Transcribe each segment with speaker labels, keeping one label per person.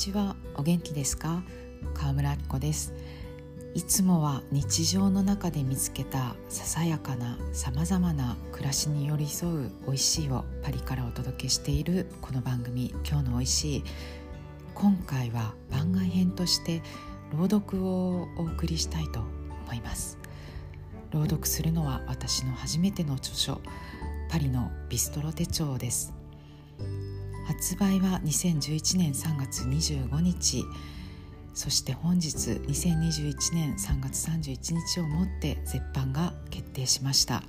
Speaker 1: ちは。お元気ですか？川村明子です。いつもは日常の中で見つけたささやかなさまざまな暮らしに寄り添う美味しいをパリからお届けしているこの番組今日の美味しい。今回は番外編として朗読をお送りしたいと思います。朗読するのは私の初めての著書パリのビストロ手帳です。発売は2011年3月25日。そして本日2021年3月31日をもって絶版が決定しました。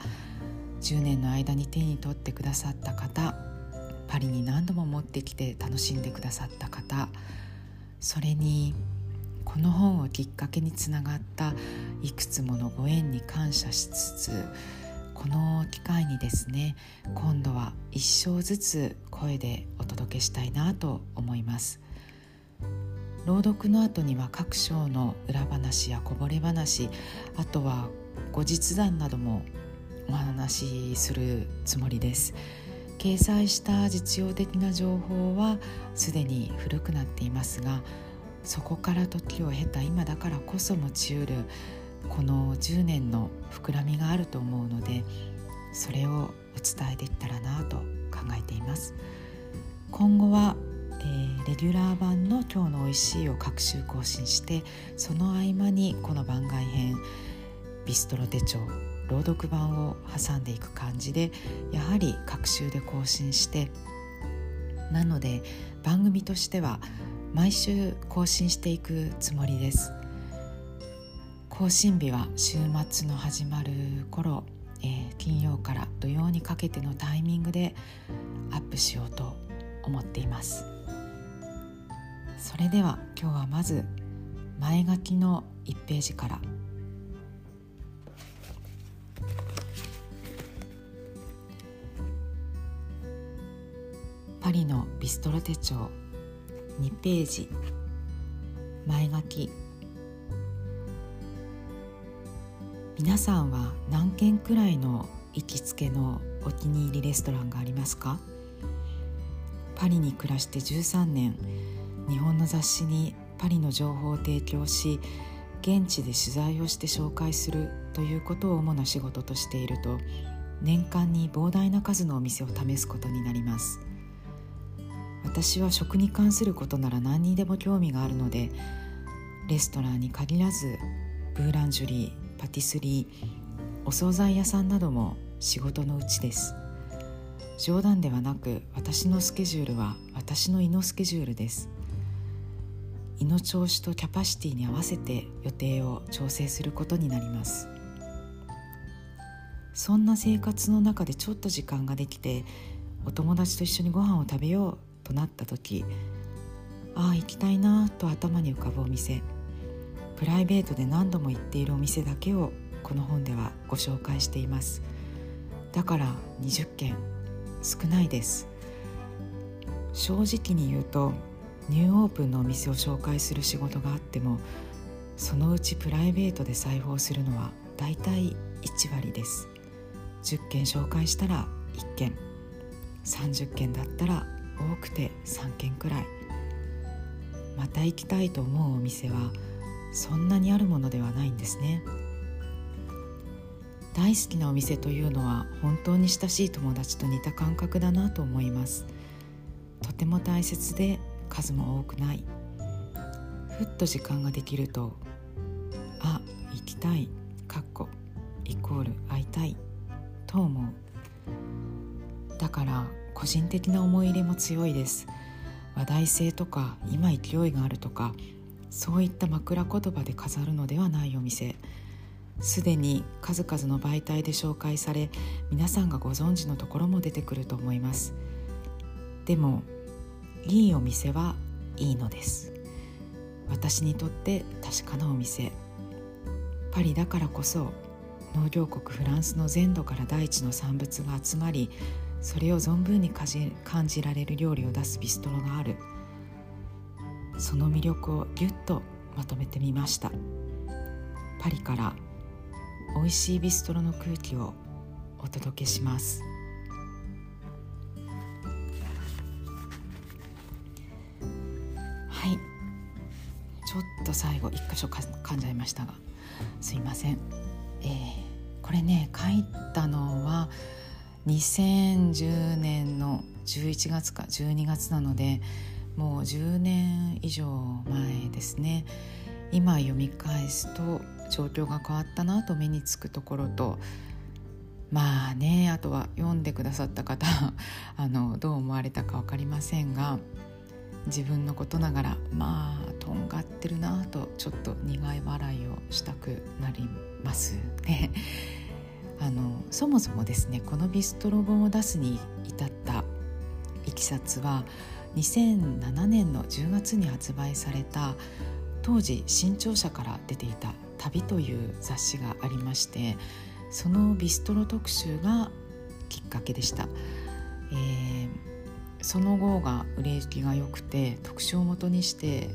Speaker 1: 10年の間に手に取ってくださった方パリに何度も持ってきて楽しんでくださった方それにこの本をきっかけにつながったいくつものご縁に感謝しつつこの機会にですね今度は一生ずつ声でお届けしたいなと思います。朗読の後には各章の裏話やこぼれ話あとは後日談などもお話しするつもりです。掲載した実用的な情報はすでに古くなっていますがそこから時を経た今だからこそ持ちうるこの10年の膨らみがあると思うのでそれをお伝えできたらなと考えています。今後は、えー、レギュラー版の「今日のおいしい」を各週更新してその合間にこの番外編「ビストロ手帳」朗読版を挟んでいく感じでやはり各週で更新してなので番組としては毎週更新していくつもりです。更新日は週末の始まる頃、えー、金曜から土曜にかけてのタイミングでアップしようと思っています。それでは今日はまず前書きの1ページから。パリのビストロ手帳2ページ。前書き皆さんは何軒くらいの行きつけのお気に入りレストランがありますか？パリに暮らして13年日本の雑誌にパリの情報を提供し現地で取材をして紹介するということを主な仕事としていると年間に膨大な数のお店を試すことになります。私は食に関することなら何にでも興味があるのでレストランに限らずブーランジュリーパティスリーお惣菜屋さんなども仕事のうちです。冗談ではなく私のスケジュールは私の胃のスケジュールです。胃の調子とキャパシティに合わせて予定を調整することになります。そんな生活の中でちょっと時間ができてお友達と一緒にご飯を食べようとなった時ああ行きたいなと頭に浮かぶお店。プライベートで何度も行っているお店だけをこの本ではご紹介しています。だから20件。少ないです。正直に言うとニューオープンのお店を紹介する仕事があってもそのうちプライベートで裁縫するのはだいたい1割です。10件紹介したら1件。30件だったら多くて3件くらい。また行きたいと思うお店はそんなにあるものではないんですね。大好きなお店というのは本当に親しい友達と似た感覚だなと思います。とても大切で数も多くない。ふっと時間ができるとあ行きたい。かっこイコール会いたい。と思う。だから個人的な思い入れも強いです。話題性とか今勢いがあるとかそういった枕言葉で飾るのではないお店。すでに数々の媒体で紹介され皆さんがご存知のところも出てくると思います。でもいいお店はいいのです。私にとって確かなお店。パリだからこそ農業国フランスの全土から大地の産物が集まりそれを存分に感じられる料理を出すビストロがある。その魅力をぎゅっとまとめてみました。パリから美味しいビストロの空気をお届けします。はい。ちょっと最後1箇所か噛んじゃいましたが。すいません、えー、これね書いたのは2010年の11月か12月なのでもう10年以上前ですね今読み返すと状況が変わったなと目につくところとまあねあとは読んでくださった方 あのどう思われたか分かりませんが自分のことながらまあとんがってるなとちょっと苦い笑いをしたくなりますね。あのそもそもですねこのビストロ本を出すに至ったいきさつは2007年の10月に発売された当時新潮社から出ていた「旅」という雑誌がありましてそのビストロ特集がきっかけでした。えー、その後が売れ行きが良くて特集をもとにして、え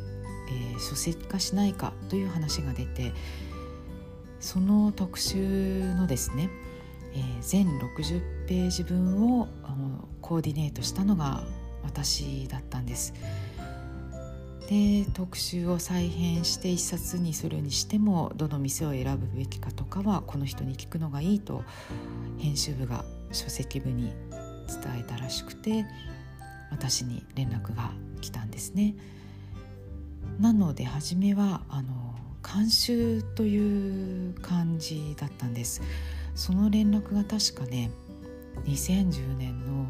Speaker 1: ー、書籍化しないかという話が出てその特集のですね、えー、全60ページ分をコーディネートしたのが私だったんです。で特集を再編して一冊にするにしてもどの店を選ぶべきかとかはこの人に聞くのがいいと編集部が書籍部に伝えたらしくて私に連絡が来たんですね。なので初めはあの監修という感じだったんですその連絡が確かね2010年の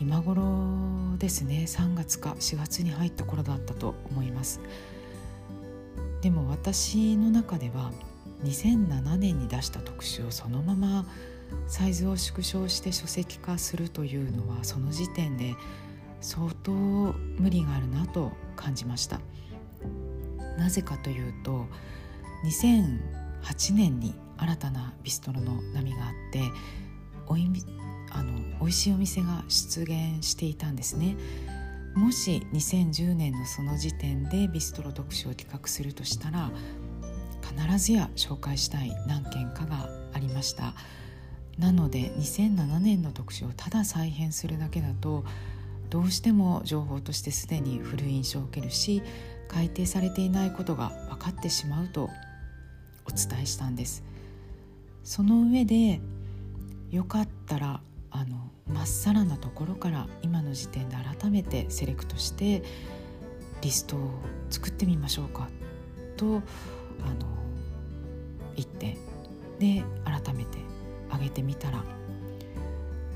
Speaker 1: 今頃ですね3月か4月に入った頃だったと思います。でも私の中では2007年に出した特集をそのままサイズを縮小して書籍化するというのはその時点で相当無理があるなと感じました。なぜかというと2008年に新たなビストロの波があっておいあの美味しいお店が出現していたんですね。もし2010年のその時点でビストロ特集を企画するとしたら必ずや紹介したい何件かがありました。なので2007年の特集をただ再編するだけだとどうしても情報としてすでに古い印象を受けるし改定されていないことが分かってしまうとお伝えしたんです。その上でよかったらあのまっさらなところから今の時点で改めてセレクトしてリストを作ってみましょうかとあの言ってで改めてあげてみたら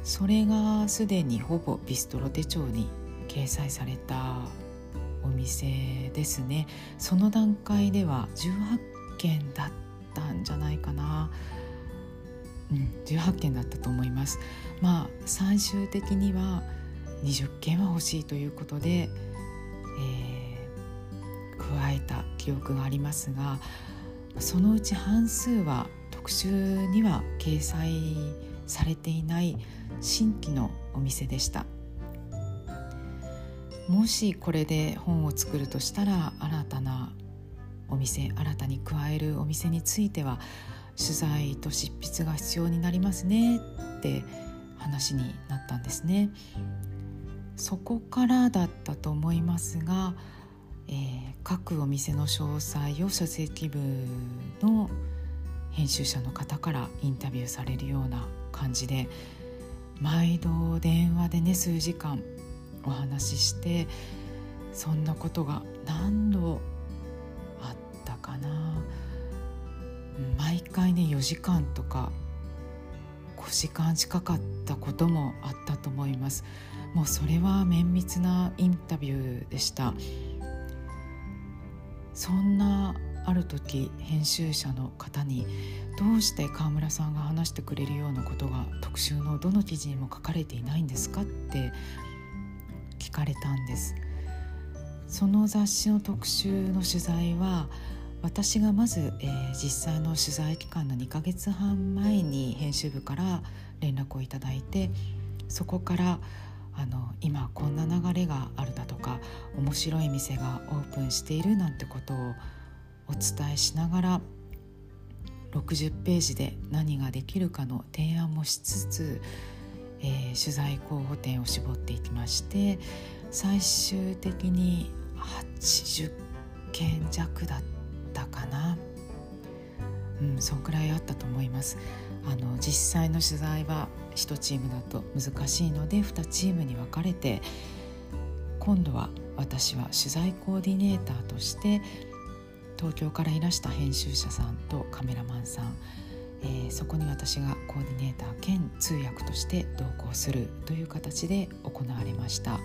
Speaker 1: それがすでにほぼビストロ手帳に掲載されたお店ですね。その段階では18件だったんじゃないかな。うん、18件だったと思います。まあ最終的には20件は欲しいということで、えー、加えた記憶がありますがそのうち半数は特集には掲載されていない新規のお店でした。もしこれで本を作るとしたら新たなお店新たに加えるお店については取材と執筆が必要になりますねって話になったんですね。そこからだったと思いますが、えー、各お店の詳細を書籍部の編集者の方からインタビューされるような感じで毎度電話でね数時間お話ししてそんなことが何度あったかな毎回ね4時間とか5時間近かったこともあったと思います。もうそれは綿密なインタビューでした。そんなある時編集者の方にどうして川村さんが話してくれるようなことが特集のどの記事にも書かれていないんですかって聞かれたんです。その雑誌の特集の取材は私がまず、えー、実際の取材期間の2ヶ月半前に編集部から連絡をいただいてそこからあの今こんな流れがあるだとか面白い店がオープンしているなんてことをお伝えしながら60ページで何ができるかの提案もしつつ、えー、取材候補点を絞っていきまして最終的に80件弱だったたかな。うんそんくらいあったと思います。あの実際の取材は1チームだと難しいので2チームに分かれて今度は私は取材コーディネーターとして東京からいらした編集者さんとカメラマンさん、えー、そこに私がコーディネーター兼通訳として同行するという形で行われました。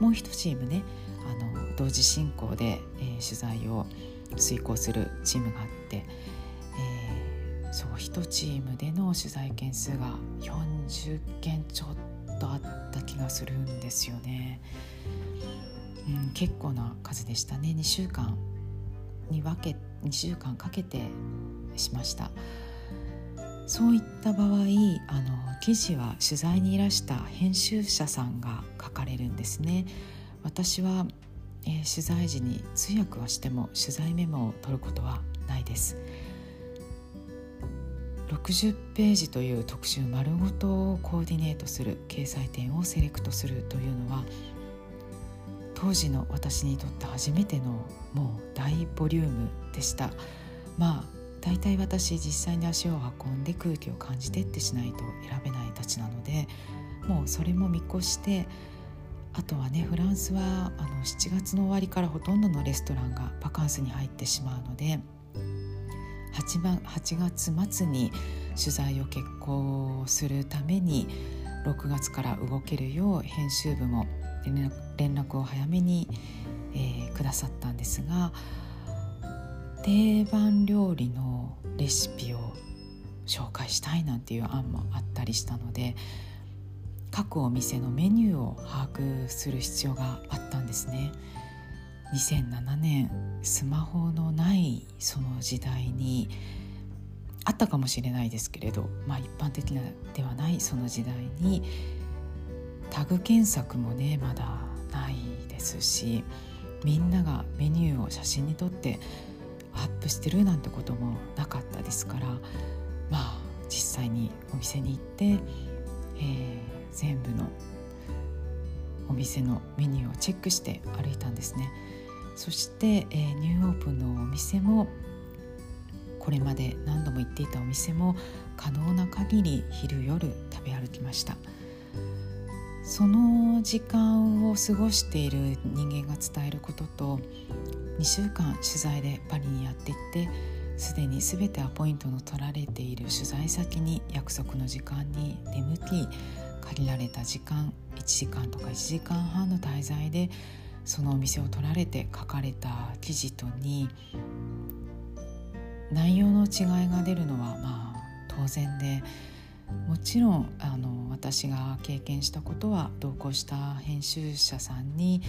Speaker 1: もう一チームねあの同時進行で、えー、取材を遂行するチームがあって、えー、そう1チームでの取材件数が40件ちょっとあった気がするんですよね。うん、結構な数でしたね。2週間に分け2週間かけてしました。そういった場合あの記事は取材にいらした編集者さんが書かれるんですね。私は、えー、取材時に通訳はしても取材メモを取ることはないです。60ページという特集丸ごとをコーディネートする掲載点をセレクトするというのは当時の私にとって初めてのもう大ボリュームでした。まあ大体私実際に足を運んで空気を感じてってしないと選べないたちなのでもうそれも見越してあとはねフランスはあの7月の終わりからほとんどのレストランがバカンスに入ってしまうので 8, 番8月末に取材を決行するために6月から動けるよう編集部も連絡を早めに、えー、くださったんですが定番料理のレシピを紹介したいなんていう案もあったりしたので各お店のメニューを把握する必要があったんですね。2007年スマホのないその時代にあったかもしれないですけれど、まあ、一般的なではないその時代にタグ検索もねまだないですしみんながメニューを写真に撮ってアップしてるなんてこともなかったですからまあ実際にお店に行って、えー、全部のお店のメニューをチェックして歩いたんですね。そして、えー、ニューオープンのお店もこれまで何度も行っていたお店も可能な限り昼夜食べ歩きました。その時間を過ごしている人間が伝えることと2週間取材でパリにやっていってすでに全てアポイントの取られている取材先に約束の時間に出向き限られた時間1時間とか1時間半の滞在でそのお店を取られて書かれた記事とに内容の違いが出るのはまあ当然でもちろんあの私が経験したことは同行した編集者さんに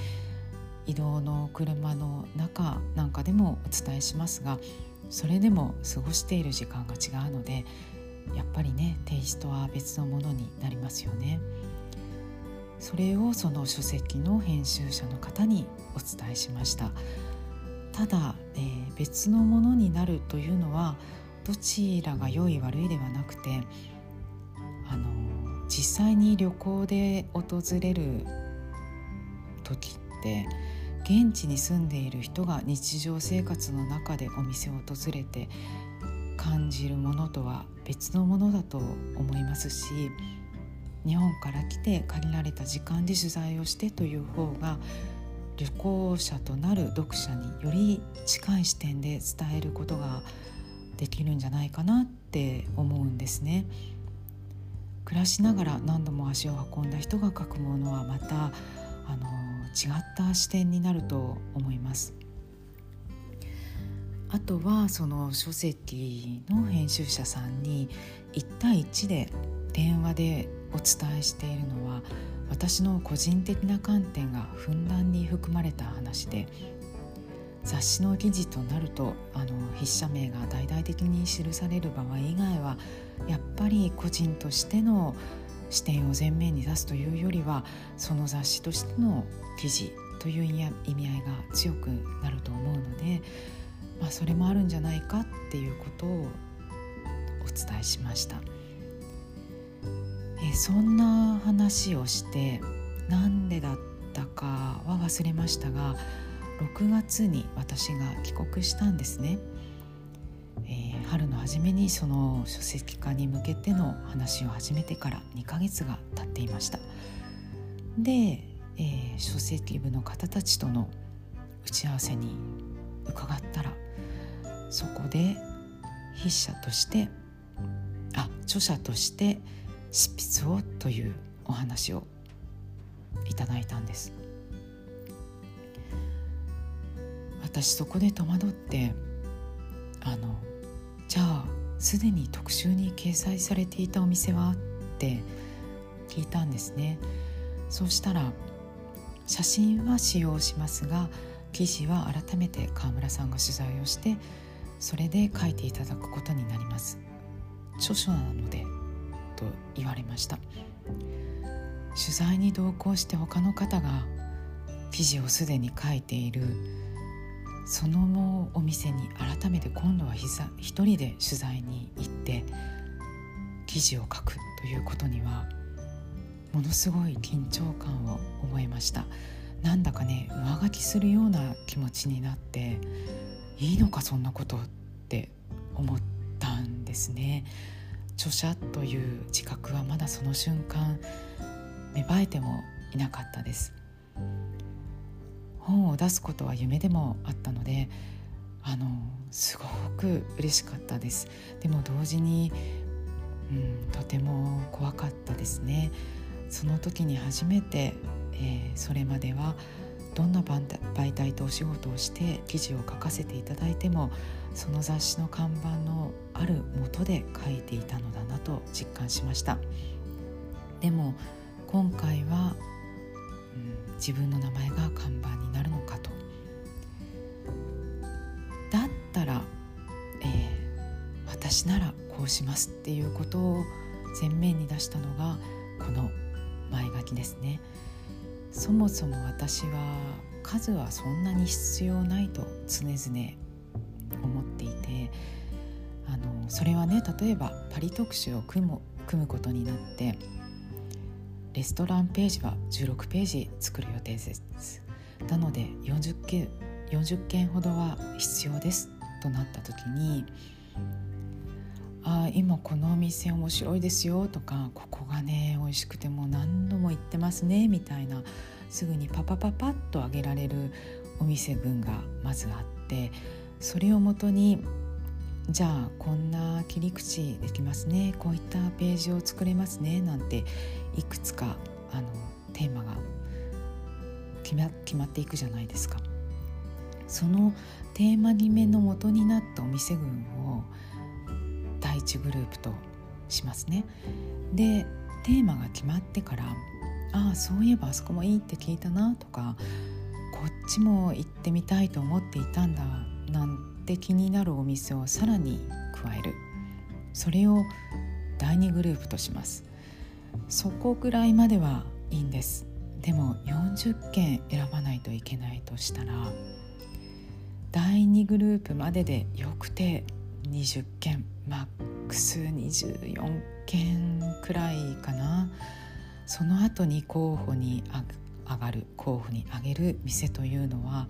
Speaker 1: 移動の車の中なんかでもお伝えしますがそれでも過ごしている時間が違うのでやっぱりねテイストは別のものになりますよね。それをその書籍の編集者の方にお伝えしましたただ、えー、別のものになるというのはどちらが良い悪いではなくてあの実際に旅行で訪れる時って現地に住んでいる人が日常生活の中でお店を訪れて感じるものとは別のものだと思いますし日本から来て限られた時間で取材をしてという方が旅行者となる読者により近い視点で伝えることができるんじゃないかなって思うんですね。暮らしながら何度も足を運んだ人が書くものはまたあの違った視点になると思います。あとはその書籍の編集者さんに1対1で電話でお伝えしているのは私の個人的な観点がふんだんに含まれた話で雑誌の記事となるとあの筆者名が大々的に記される場合以外はやっぱり個人としての視点を前面に出すというよりはその雑誌としての記事という意味合いが強くなると思うので、まあ、それもあるんじゃないかっていうことをお伝えしました。えそんな話をしてなんでだったかは忘れましたが6月に私が帰国したんですね。えー、春の初めにその書籍化に向けての話を始めてから2ヶ月が経っていましたで、えー、書籍部の方たちとの打ち合わせに伺ったらそこで筆者としてあ著者として執筆をというお話をいただいたんです。私そこで戸惑ってあのじゃあすでに特集に掲載されていたお店はって聞いたんですね。そうしたら写真は使用しますが記事は改めて川村さんが取材をしてそれで書いていただくことになります。著書なのでと言われました。取材に同行して他の方が記事をすでに書いているそのお店に改めて今度は一人で取材に行って記事を書くということにはものすごい緊張感を覚えました。なんだかね上書きするような気持ちになっていいのかそんなことって思ったんですね。著者という自覚はまだその瞬間芽生えてもいなかったです。本を出すことは夢でもあったのであのすごく嬉しかったです。でも同時に、うん、とても怖かったですね。その時に初めて、えー、それまではどんな媒体とお仕事をして記事を書かせていただいてもその雑誌の看板のあるもとで書いていたのだなと実感しました。でも今回は、うん、自分の名前が看板になるのかと。だったら、えー、私ならこうしますっていうことを前面に出したのがこの前書きですね。そもそも私は数はそんなに必要ないと常々思っていてあのそれはね例えばパリ特集を組む組むことになってレストランページは16ページ作る予定です。なので40件 ,40 件ほどは必要ですとなった時にあ今このお店面白いですよとかここがね美味しくてもう何度も行ってますねみたいなすぐにパパパパッと挙げられるお店群がまずあってそれをもとにじゃあこんな切り口できますねこういったページを作れますねなんていくつかあのテーマが決ま決まっていくじゃないですか。そのテーマ決めの元になったお店群を第一グループとしますね。でテーマが決まってからああそういえばあそこもいいって聞いたなとかこっちも行ってみたいと思っていたんだなんて気になるお店をさらに加える。それを第2グループとします。そこぐらいまではいいんです。でも40件選ばないといけないとしたら第2グループまででよくて20件マックス24件くらいかな。その後に候補に上がる候補に上げる店というのは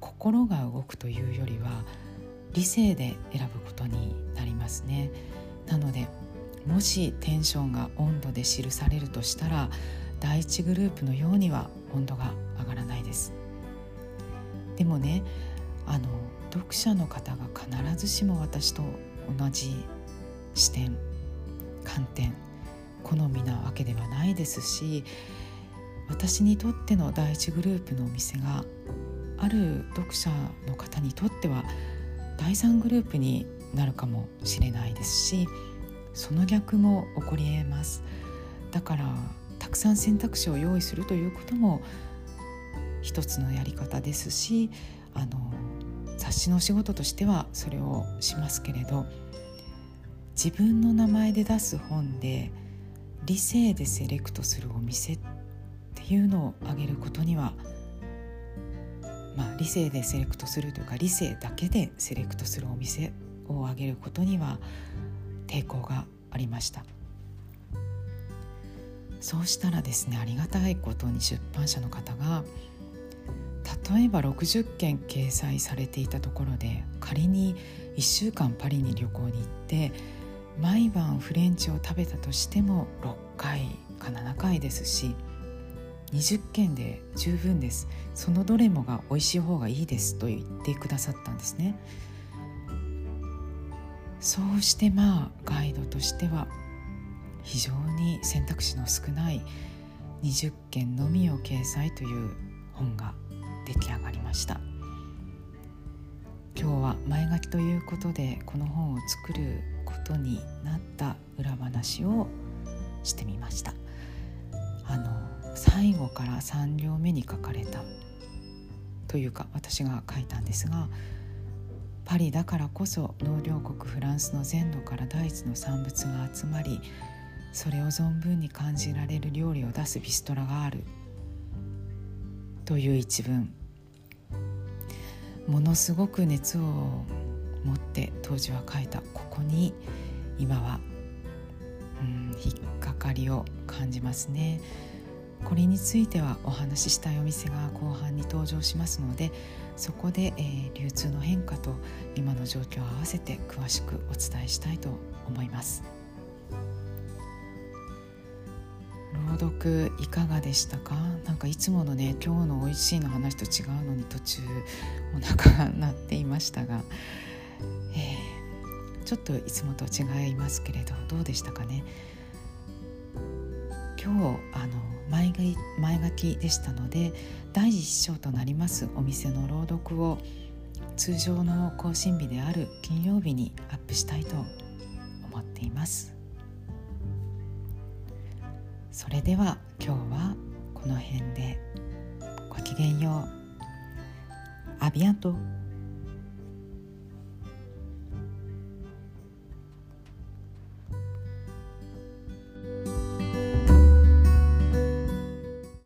Speaker 1: 心が動くというよりは理性で選ぶことになりますね。なのでもしテンションが温度で記されるとしたら第一グループのようには温度が上がらないです。でもねあの読者の方が必ずしも私と同じ視点観点好みなわけではないですし私にとっての第一グループのお店がある読者の方にとっては第3グループになるかもしれないですしその逆も起こりえます。だからたくさん選択肢を用意するということも一つのやり方ですしあの雑誌の仕事としてはそれをしますけれど自分の名前で出す本で理性でセレクトするお店っていうのを挙げることにはまあ、理性でセレクトするというか理性だけでセレクトするお店を挙げることには抵抗がありました。そうしたらですねありがたいことに出版社の方が例えば60件掲載されていたところで仮に1週間パリに旅行に行って毎晩フレンチを食べたとしても6回か7回ですし20件で十分です。そのどれもが美味しい方がいいですと言ってくださったんですね。そうしてまあガイドとしては非常に選択肢の少ない20件のみを掲載という本が出来上がりました。今日は前書きということでこの本を作ることになった裏話をしてみました。あの最後から3行目に書かれたというか私が書いたんですがパリだからこそ農業国フランスの全土から大地の産物が集まりそれを存分に感じられる料理を出すビストラがあるという一文。ものすごく熱を持って当時は書いたここに今はうん引っかかりを感じますね。これについてはお話ししたいお店が後半に登場しますのでそこで、えー、流通の変化と今の状況を合わせて詳しくお伝えしたいと思います。朗読いかがでしたか？なんかいつものね今日の美味しいの話と違うのに途中お腹が鳴っていましたが、えー、ちょっといつもと違いますけれどどうでしたかね？今日あの前前書きでしたので第一章となりますお店の朗読を通常の更新日である金曜日にアップしたいと思っています。それでは今日はこの辺でごきげんよう。アビアント